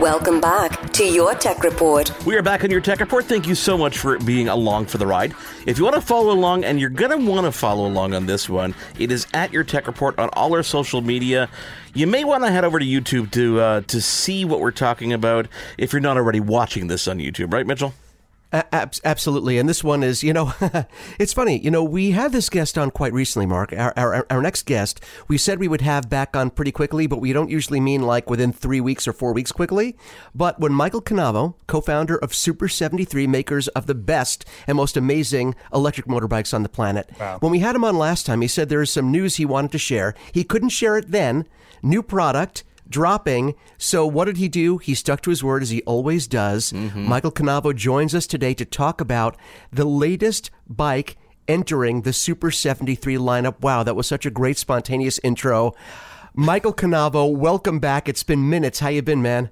Welcome back to your Tech Report. We are back on your Tech Report. Thank you so much for being along for the ride. If you want to follow along, and you're going to want to follow along on this one, it is at your Tech Report on all our social media. You may want to head over to YouTube to uh, to see what we're talking about if you're not already watching this on YouTube, right, Mitchell? Ab- absolutely. And this one is, you know, it's funny. You know, we had this guest on quite recently, Mark. Our, our, our next guest, we said we would have back on pretty quickly, but we don't usually mean like within three weeks or four weeks quickly. But when Michael Cannivet, co founder of Super 73, makers of the best and most amazing electric motorbikes on the planet, wow. when we had him on last time, he said there is some news he wanted to share. He couldn't share it then. New product dropping. So what did he do? He stuck to his word as he always does. Mm-hmm. Michael Cannivet joins us today to talk about the latest bike entering the Super 73 lineup. Wow, that was such a great spontaneous intro. Michael Cannivet, welcome back. It's been minutes. How you been, man?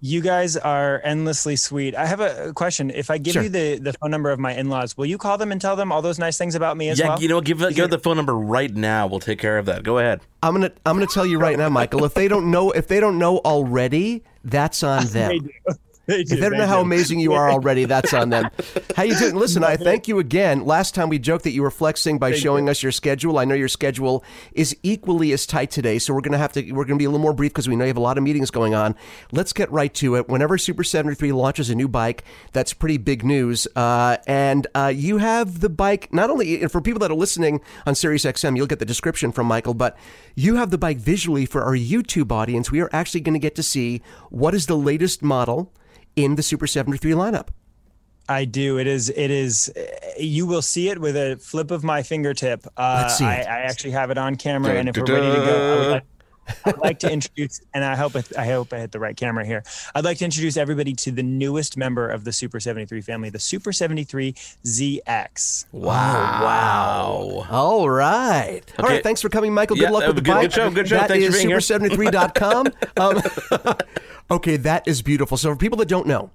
You guys are endlessly sweet. I have a question. If I give sure. you the, the phone number of my in laws, will you call them and tell them all those nice things about me as yeah, well? Yeah, you know, give, give the phone number right now. We'll take care of that. Go ahead. I'm gonna I'm gonna tell you right now, Michael. If they don't know if they don't know already, that's on them. They do, if they don't know how amazing you are already, that's on them. How you doing? Listen, I thank you again. Last time we joked that you were flexing by thank showing you. us your schedule. I know your schedule is equally as tight today, so we're gonna have to we're gonna be a little more brief because we know you have a lot of meetings going on. Let's get right to it. Whenever Super 73 launches a new bike, that's pretty big news. Uh, and uh, you have the bike not only for people that are listening on Sirius XM, you'll get the description from Michael, but you have the bike visually for our YouTube audience. We are actually going to get to see what is the latest model in the Super 73 lineup. I do. It is. It is. You will see it with a flip of my fingertip. Uh, Let's see I, I, actually have it on camera, and if we're ready to go, I would like, I'd like to introduce, and I hope I hope I hit the right camera here. I'd like to introduce everybody to the newest member of the Super 73 family, the Super 73 ZX. Wow! wow! All right. Okay. All right. Thanks for coming, Michael. Good yeah, luck with the good, bike. Good show. Good show. That Thanks is super73.com. um, okay, that is beautiful. So for people that don't know,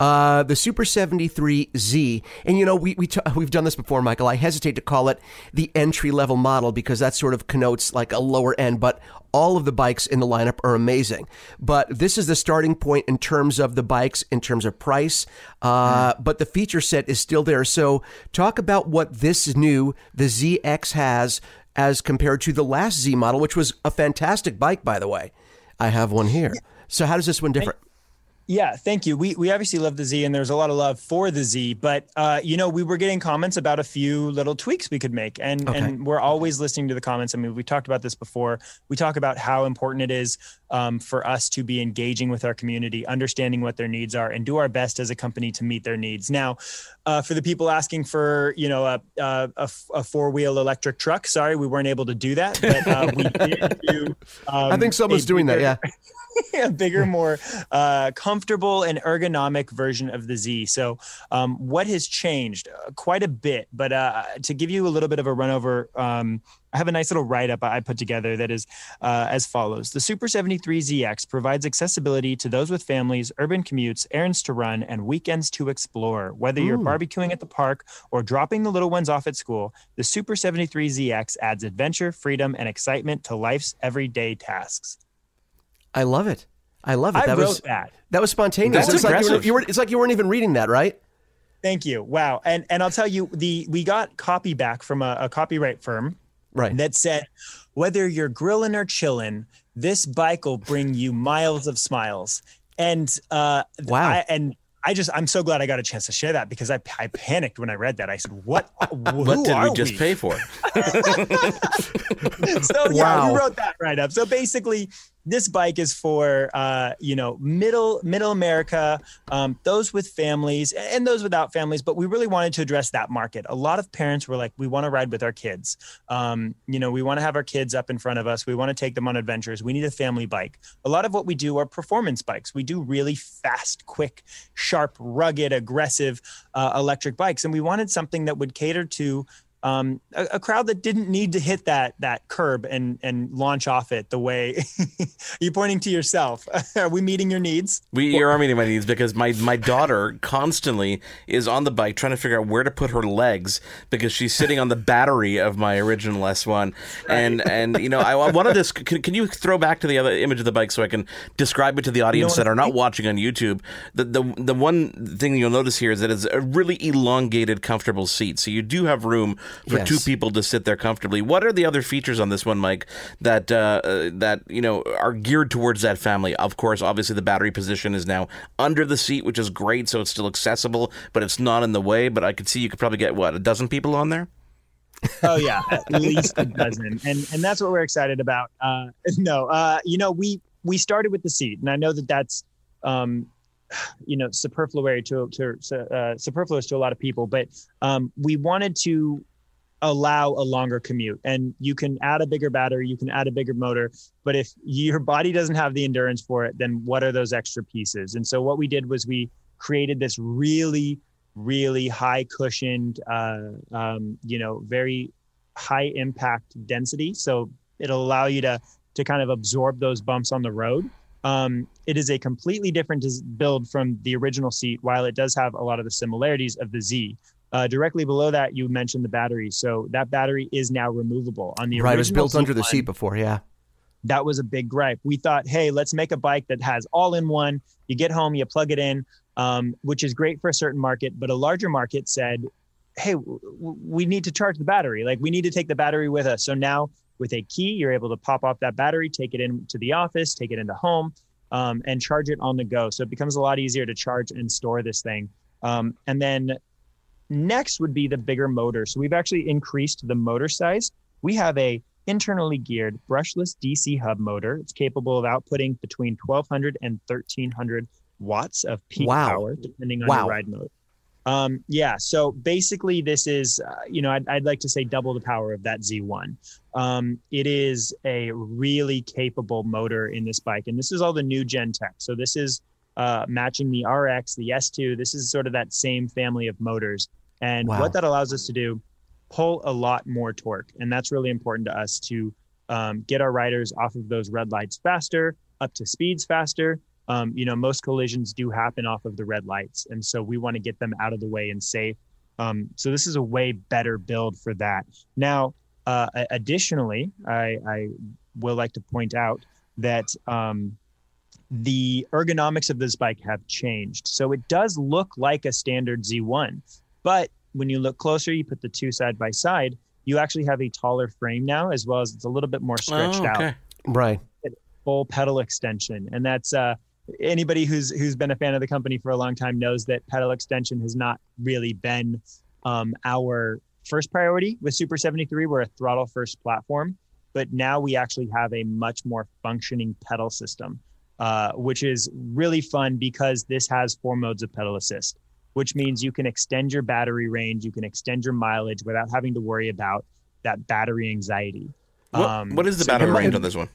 uh, the Super 73Z. And you know, we, we t- we've done this before, Michael. I hesitate to call it the entry level model because that sort of connotes like a lower end, but all of the bikes in the lineup are amazing. But this is the starting point in terms of the bikes, in terms of price. Uh, mm. But the feature set is still there. So talk about what this new, the ZX has as compared to the last Z model, which was a fantastic bike, by the way. I have one here. So how does this one differ? Yeah, thank you. We we obviously love the Z, and there's a lot of love for the Z. But uh, you know, we were getting comments about a few little tweaks we could make, and okay. and we're always listening to the comments. I mean, we talked about this before. We talk about how important it is um, for us to be engaging with our community, understanding what their needs are, and do our best as a company to meet their needs. Now, uh, for the people asking for you know a a, a four wheel electric truck, sorry, we weren't able to do that, but uh, we did do. Um, I think someone's doing that. Yeah. a bigger, more uh, comfortable and ergonomic version of the Z. So, um, what has changed? Uh, quite a bit. But uh, to give you a little bit of a run over, um, I have a nice little write up I put together that is uh, as follows The Super 73 ZX provides accessibility to those with families, urban commutes, errands to run, and weekends to explore. Whether you're barbecuing at the park or dropping the little ones off at school, the Super 73 ZX adds adventure, freedom, and excitement to life's everyday tasks. I love it. I love it. I that wrote was, that. That was spontaneous. That's it's like you, were, you were, it's like you weren't even reading that, right? Thank you. Wow. And and I'll tell you, the we got copy back from a, a copyright firm, right? That said, whether you're grilling or chilling, this bike will bring you miles of smiles. And uh, wow. I, and I just I'm so glad I got a chance to share that because I, I panicked when I read that. I said, "What? what did we just we? pay for?" so yeah, wow. you wrote that right up. So basically, this bike is for uh, you know middle middle America, um, those with families and those without families. But we really wanted to address that market. A lot of parents were like, we want to ride with our kids. Um, you know, we want to have our kids up in front of us. We want to take them on adventures. We need a family bike. A lot of what we do are performance bikes. We do really fast, quick, sharp, rugged, aggressive uh, electric bikes, and we wanted something that would cater to um, a, a, crowd that didn't need to hit that that curb and and launch off it the way you're pointing to yourself. Are we meeting your needs? We are meeting my needs because my my daughter constantly is on the bike trying to figure out where to put her legs because she's sitting on the battery of my original S1. Right. And and you know I, I wanted this. Can, can, you throw back to the other image of the bike so I can describe it to the audience you know that are not watching on YouTube? The the the one thing you'll notice here is that it's a really elongated, comfortable seat. So you do have room for yes. two people to sit there comfortably. What are the other features on this one, Mike, that uh, uh, that you know are geared towards that family? Of course, obviously the battery position is now under the seat, which is great, so it's still accessible, but it's not in the way. But I could see you could probably get what a dozen people on there. oh yeah, at least a dozen, and and that's what we're excited about. Uh, no, uh, you know we we started with the seat, and I know that that's um, you know superfluous to, to uh, superfluous to a lot of people, but um, we wanted to allow a longer commute. And you can add a bigger battery you can add a bigger motor but if your body doesn't have the endurance for it then what are those extra pieces? And so what we did was we created this really really high cushioned uh, um, you know very high impact density. So it'll allow you to to kind of absorb those bumps on the road. Um, it is a completely different build from the original seat while it does have a lot of the similarities of the z uh, directly below that, you mentioned the battery. So that battery is now removable on the right. It was built under the seat before, yeah. That was a big gripe. We thought, hey, let's make a bike that has all in one. You get home, you plug it in, um, which is great for a certain market. But a larger market said, hey, w- we need to charge the battery. Like we need to take the battery with us. So now with a key, you're able to pop off that battery, take it into the office, take it into home, um, and charge it on the go. So it becomes a lot easier to charge and store this thing. Um, and then Next would be the bigger motor. So we've actually increased the motor size. We have a internally geared brushless DC hub motor. It's capable of outputting between 1200 and 1300 watts of peak wow. power, depending on wow. your ride mode. Um, yeah, so basically, this is, uh, you know, I'd, I'd, like to say double the power of that Z1. Um, it is a really capable motor in this bike, and this is all the new Gen tech. So this is uh, matching the RX, the S2. This is sort of that same family of motors. And wow. what that allows us to do, pull a lot more torque. And that's really important to us to um, get our riders off of those red lights faster, up to speeds faster. Um, you know, most collisions do happen off of the red lights. And so we want to get them out of the way and safe. Um, so this is a way better build for that. Now, uh, additionally, I, I, will like to point out that um, the ergonomics of this bike have changed. So it does look like a standard Z1, but when you look closer, you put the two side by side, you actually have a taller frame now, as well as it's a little bit more stretched oh, okay. out. Right. Full pedal extension. And that's uh, anybody who's who's been a fan of the company for a long time knows that pedal extension has not really been um, our first priority with Super 73. We're a throttle first platform, but now we actually have a much more functioning pedal system, uh, which is really fun because this has four modes of pedal assist which means you can extend your battery range, you can extend your mileage without having to worry about that battery anxiety. What, um, what is the so battery range on this one?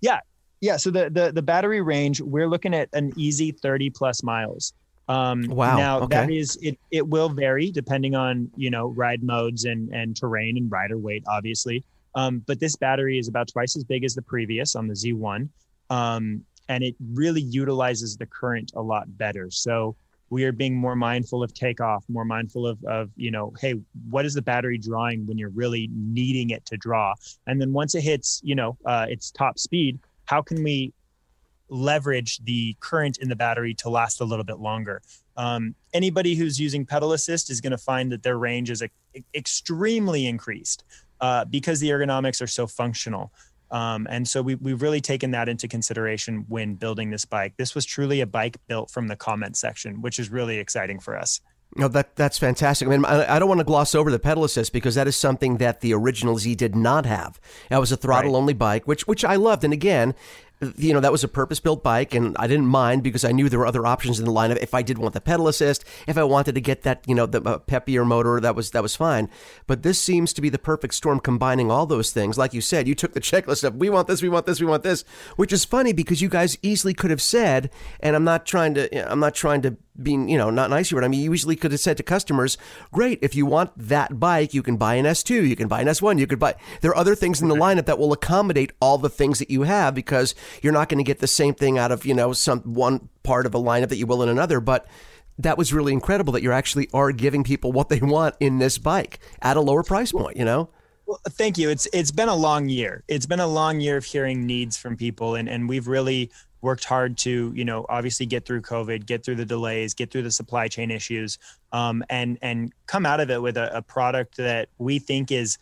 Yeah, yeah. So the, the the battery range, we're looking at an easy 30 plus miles. Um, wow. Now okay. that is it. It will vary depending on you know ride modes and and terrain and rider weight, obviously. Um, but this battery is about twice as big as the previous on the Z1, um, and it really utilizes the current a lot better. So we are being more mindful of takeoff, more mindful of, of, you know, hey, what is the battery drawing when you're really needing it to draw? And then once it hits, you know, uh, its top speed, how can we leverage the current in the battery to last a little bit longer? Um, anybody who's using pedal assist is going to find that their range is a, extremely increased uh, because the ergonomics are so functional. Um, and so we, we've really taken that into consideration when building this bike. This was truly a bike built from the comment section, which is really exciting for us. No, that that's fantastic. I mean, I, I, don't want to gloss over the pedal assist because that is something that the original Z did not have. That was a throttle only right. bike, which which I loved. And again, you know, that was a purpose built bike, and I didn't mind because I knew there were other options in the lineup. If I did want the pedal assist, if I wanted to get that, you know, the uh, peppier motor, that was that was fine. But this seems to be the perfect storm, combining all those things. Like you said, you took the checklist of we want this, we want this, we want this, which is funny because you guys easily could have said, and I'm not trying to, I'm not trying to being, you know, not nice here, but I mean, you usually could have said to customers, great, if you want that bike, you can buy an S2, you can buy an S1, you could buy, there are other things in the lineup that will accommodate all the things that you have because you're not going to get the same thing out of, you know, some one part of a lineup that you will in another. But that was really incredible that you actually are giving people what they want in this bike at a lower price point, you know? Well, thank you. It's it's been a long year. It's been a long year of hearing needs from people, and and we've really worked hard to you know obviously get through covid get through the delays get through the supply chain issues um, and and come out of it with a, a product that we think is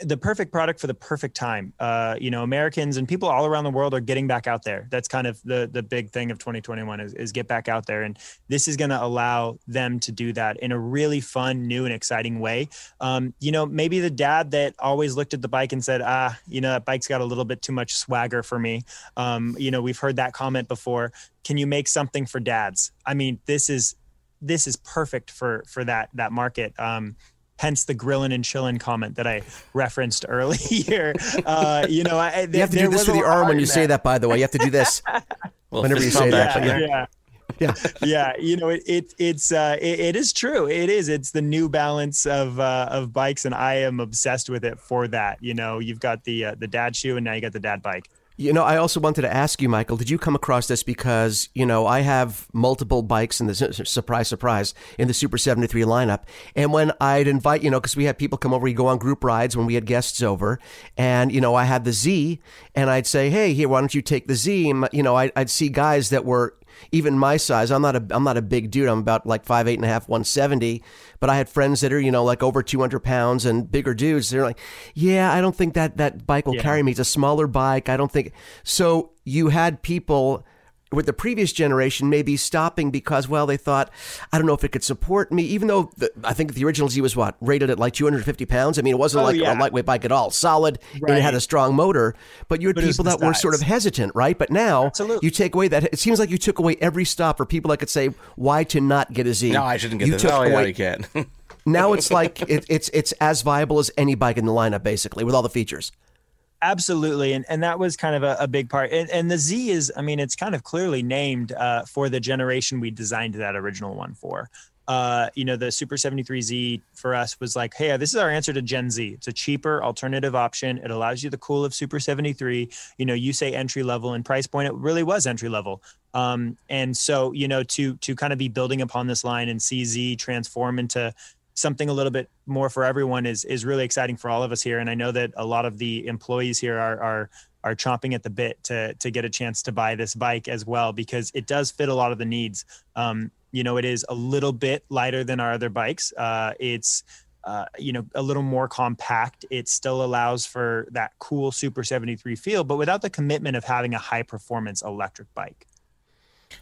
the perfect product for the perfect time. Uh, you know, Americans and people all around the world are getting back out there. That's kind of the the big thing of 2021 is, is get back out there, and this is going to allow them to do that in a really fun, new, and exciting way. Um, you know, maybe the dad that always looked at the bike and said, "Ah, you know, that bike's got a little bit too much swagger for me." Um, you know, we've heard that comment before. Can you make something for dads? I mean, this is this is perfect for for that that market. Um, hence the grilling and chilling comment that I referenced earlier. Uh, you know, I, you have to do this for the arm when you say that. By the way, you have to do this well, whenever you say that. Yeah, yeah. yeah. yeah, you know, it, it it's uh, it, it is true. It is. It's the new balance of uh, of bikes, and I am obsessed with it for that. You know, you've got the uh, the dad shoe, and now you got the dad bike. You know, I also wanted to ask you, Michael, did you come across this because, you know, I have multiple bikes in the surprise, surprise, in the Super 73 lineup. And when I'd invite, you know, because we had people come over, we go on group rides when we had guests over. And, you know, I had the Z and I'd say, hey, here, why don't you take the Z? And, you know, I'd, I'd see guys that were even my size. I'm not a I'm not a big dude. I'm about like five eight and a half, one seventy. But I had friends that are you know like over two hundred pounds and bigger dudes. They're like, yeah, I don't think that that bike will yeah. carry me. It's a smaller bike. I don't think so. You had people with the previous generation maybe stopping because well they thought I don't know if it could support me even though the, I think the original Z was what rated at like 250 pounds? I mean it wasn't oh, like yeah. a lightweight bike at all. Solid right. and it had a strong motor but you had but people that were sort of hesitant right? But now Absolutely. you take away that it seems like you took away every stop for people that could say why to not get a Z? No I shouldn't get you this took oh, away, yeah, you can't. Now it's like it, it's it's as viable as any bike in the lineup basically with all the features Absolutely, and and that was kind of a, a big part. And, and, the Z is, I mean, it's kind of clearly named uh, for the generation we designed that original one for. Uh, you know, the Super 73Z for us was like, hey, this is our answer to Gen Z. It's a cheaper alternative option. It allows you the cool of Super 73. You know, you say entry level and price point, it really was entry level. Um, and so, you know, to to kind of be building upon this line and see Z transform into something a little bit more for everyone is is really exciting for all of us here. And I know that a lot of the employees here are are are chomping at the bit to to get a chance to buy this bike as well because it does fit a lot of the needs. Um, you know, it is a little bit lighter than our other bikes. Uh, it's uh, you know a little more compact. It still allows for that cool Super 73 feel, but without the commitment of having a high performance electric bike.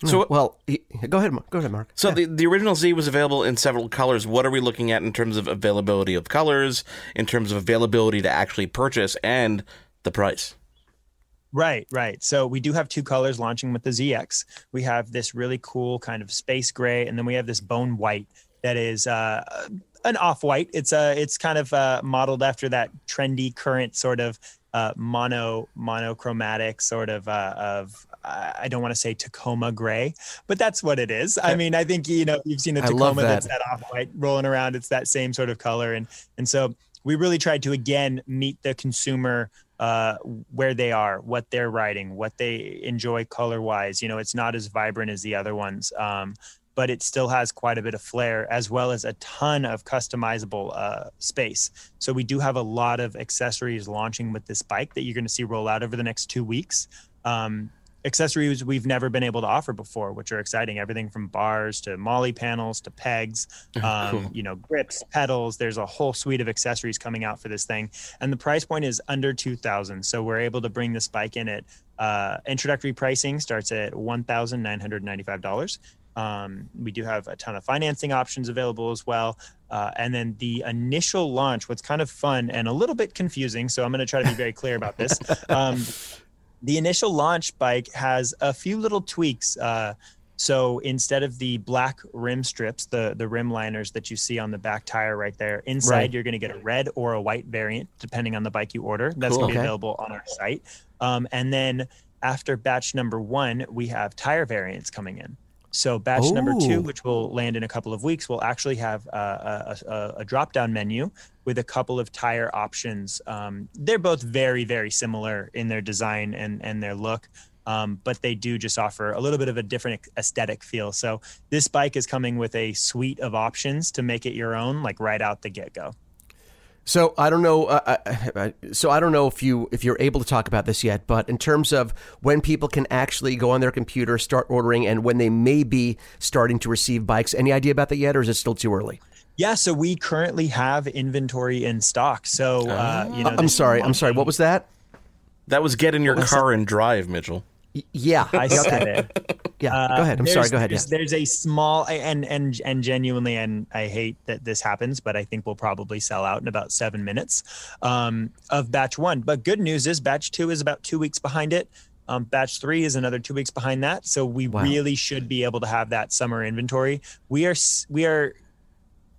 So well, go ahead, go ahead, Mark. So yeah. the the original Z was available in several colors. What are we looking at in terms of availability of colors, in terms of availability to actually purchase, and the price? Right, right. So we do have two colors launching with the ZX. We have this really cool kind of space gray, and then we have this bone white that is uh, an off white. It's a uh, it's kind of uh, modeled after that trendy current sort of uh, mono monochromatic sort of uh, of I don't want to say Tacoma gray, but that's what it is. I mean, I think you know you've seen a Tacoma that. that's that off white rolling around. It's that same sort of color, and and so we really tried to again meet the consumer uh, where they are, what they're riding, what they enjoy color wise. You know, it's not as vibrant as the other ones. Um, but it still has quite a bit of flair as well as a ton of customizable uh, space. So we do have a lot of accessories launching with this bike that you're going to see roll out over the next two weeks. Um, accessories we've never been able to offer before, which are exciting. Everything from bars to MOLLE panels to pegs, um, cool. you know, grips, pedals. There's a whole suite of accessories coming out for this thing, and the price point is under two thousand. So we're able to bring this bike in at uh, introductory pricing starts at one thousand nine hundred ninety-five dollars. Um, we do have a ton of financing options available as well. Uh, and then the initial launch, what's kind of fun and a little bit confusing, so I'm going to try to be very clear about this. Um, the initial launch bike has a few little tweaks. Uh, so instead of the black rim strips, the the rim liners that you see on the back tire right there, inside right. you're going to get a red or a white variant depending on the bike you order. That's cool. going to be okay. available on our site. Um, and then after batch number one, we have tire variants coming in. So batch Ooh. number two, which will land in a couple of weeks, will actually have a, a, a drop down menu with a couple of tire options. Um, they're both very, very similar in their design and, and their look. Um, but they do just offer a little bit of a different aesthetic feel. So this bike is coming with a suite of options to make it your own, like right out the get go. So I don't know. Uh, uh, uh, so I don't know if you if you're able to talk about this yet. But in terms of when people can actually go on their computer, start ordering, and when they may be starting to receive bikes, any idea about that yet, or is it still too early? Yeah, so we currently have inventory in stock. So uh, you know, I'm sorry. I'm sorry. What was that? That was get in your car and drive, Mitchell yeah, I said it. Yeah, uh, go ahead. I'm sorry. Go ahead. There's, yeah. there's a small and and and genuinely, and I hate that this happens, but I think we'll probably sell out in about seven minutes um, of batch one. But good news is batch two is about two weeks behind it. Um, batch three is another two weeks behind that. So we wow. really should be able to have that summer inventory. We are we are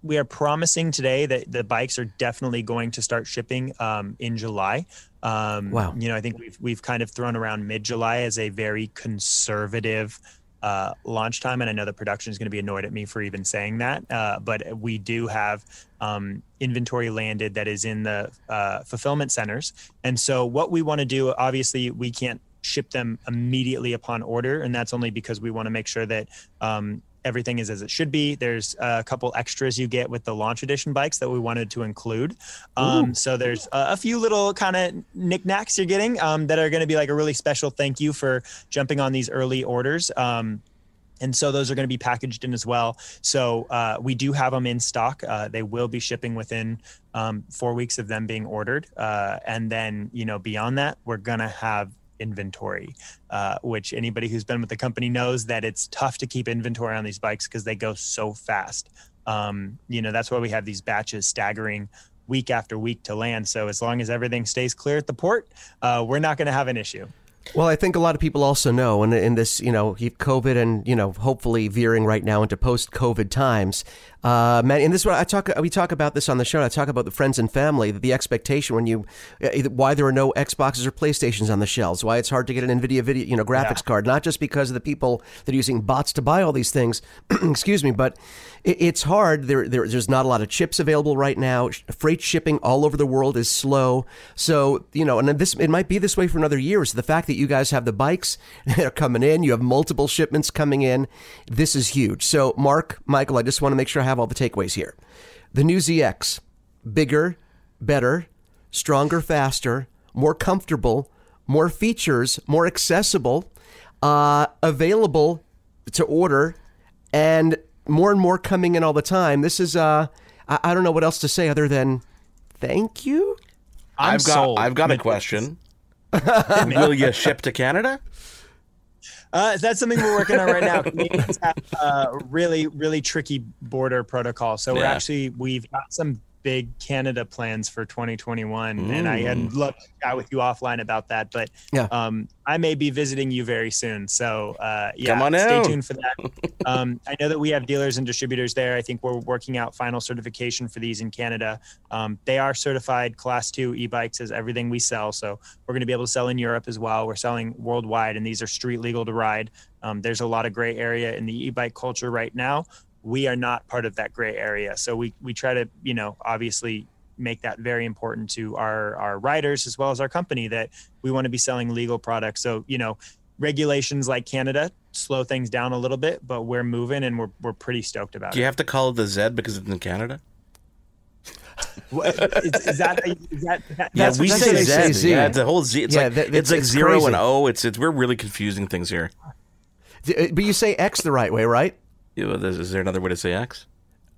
we are promising today that the bikes are definitely going to start shipping um, in July. Um, wow. You know, I think we've we've kind of thrown around mid July as a very conservative uh, launch time, and I know the production is going to be annoyed at me for even saying that. Uh, but we do have um, inventory landed that is in the uh, fulfillment centers, and so what we want to do, obviously, we can't ship them immediately upon order and that's only because we want to make sure that um, everything is as it should be. There's a couple extras you get with the launch edition bikes that we wanted to include. Um, so there's a, a few little kind of knickknacks you're getting um, that are going to be like a really special thank you for jumping on these early orders. Um, and so those are going to be packaged in as well. So uh, we do have them in stock. Uh, they will be shipping within um, four weeks of them being ordered. Uh, and then, you know, beyond that, we're going to have inventory, uh, which anybody who's been with the company knows that it's tough to keep inventory on these bikes because they go so fast. Um, you know, that's why we have these batches staggering week after week to land. So as long as everything stays clear at the port, uh, we're not going to have an issue. Well, I think a lot of people also know, in, in this, you know, COVID and, you know, hopefully veering right now into post COVID times, uh, man, and this is what I talk. We talk about this on the show. I talk about the friends and family. The expectation when you, uh, why there are no Xboxes or PlayStations on the shelves. Why it's hard to get an Nvidia video, you know, graphics yeah. card. Not just because of the people that are using bots to buy all these things. excuse me, but it, it's hard. There, there, there's not a lot of chips available right now. Freight shipping all over the world is slow. So you know, and this it might be this way for another year. So the fact that you guys have the bikes that are coming in, you have multiple shipments coming in. This is huge. So Mark, Michael, I just want to make sure I have have all the takeaways here. The new ZX, bigger, better, stronger, faster, more comfortable, more features, more accessible, uh, available to order, and more and more coming in all the time. This is, uh, I, I don't know what else to say other than thank you. i have got, I've got a question. Will you ship to Canada? Uh, that's something we're working on right now. Canadians have a really, really tricky border protocol. So we're actually we've got some big Canada plans for 2021, mm. and I had mm. loved to chat with you offline about that. But yeah. um, I may be visiting you very soon, so uh, yeah, stay tuned for that. um, I know that we have dealers and distributors there. I think we're working out final certification for these in Canada. Um, they are certified Class Two e-bikes as everything we sell, so we're going to be able to sell in Europe as well. We're selling worldwide, and these are street legal to ride. Um, there's a lot of gray area in the e-bike culture right now we are not part of that gray area. So we we try to you know obviously make that very important to our our riders as well as our company that we want to be selling legal products. So you know regulations like Canada slow things down a little bit, but we're moving and we're we're pretty stoked about it. Do you have to call it the Z because it's in Canada? What, is, is that is that, that Yeah, that's we what say they Z. Z. Yeah, the whole Z. It's Yeah, like that- it's like it's zero crazy. and O. It's it's we're really confusing things here. Uh, but you say X the right way, right? You know, Is is there another way to say X?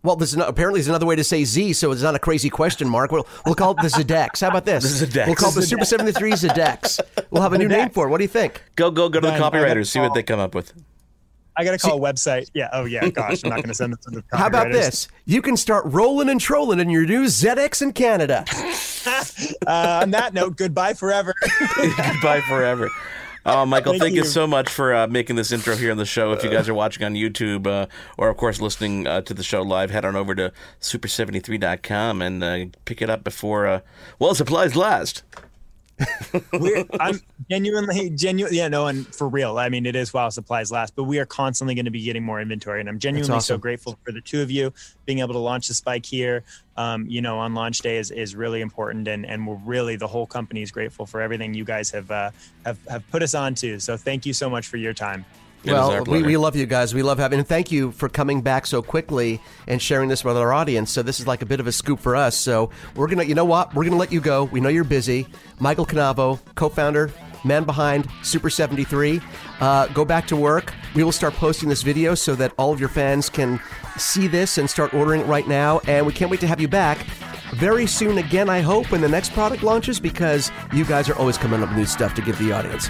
Well, there's no, apparently there's another way to say Z, so it's not a crazy question mark. We'll, we'll call it the Zedex. How about this? The Zedex. We'll call it the Super 73 Zedex. We'll have a new name for it. What do you think? Go go go to the Done. I gotta copywriters. See what they come up with. I got to call a website. Yeah. Oh yeah. Gosh, I'm not going to send this to the How about copywriters. this? You can start rolling and trolling in your new ZX in Canada. Uh, on that note, goodbye forever. Goodbye forever. Oh, Michael, thank, Thank you. you. so much for uh, making this intro here on the show. If you guys are watching on YouTube uh, or, of course, listening uh, to the show live, head on over to super73.com and uh, pick it up before, uh, well, supplies last. We're, I'm genuinely, genuine. Yeah, no, and for real. I mean, it is while supplies last, but we are constantly going to be getting more inventory, and I'm genuinely so grateful for the two of you being able to launch the spike here. Um, you know, on launch day is is really important, and and we're really the whole company is grateful for everything you guys have uh, have have put us onto. So thank you so much for your time. It well, we, we love you guys. We love having, and thank you for coming back so quickly and sharing this with our audience. So this is like a bit of a scoop for us. So we're gonna, you know what? We're gonna let you go. We know you're busy. Michael Cannivet, co-founder, man behind Super 73. Uh, go back to work. We will start posting this video so that all of your fans can see this and start ordering it right now. And we can't wait to have you back. Very soon again, I hope, when the next product launches, because you guys are always coming up with new stuff to give the audience.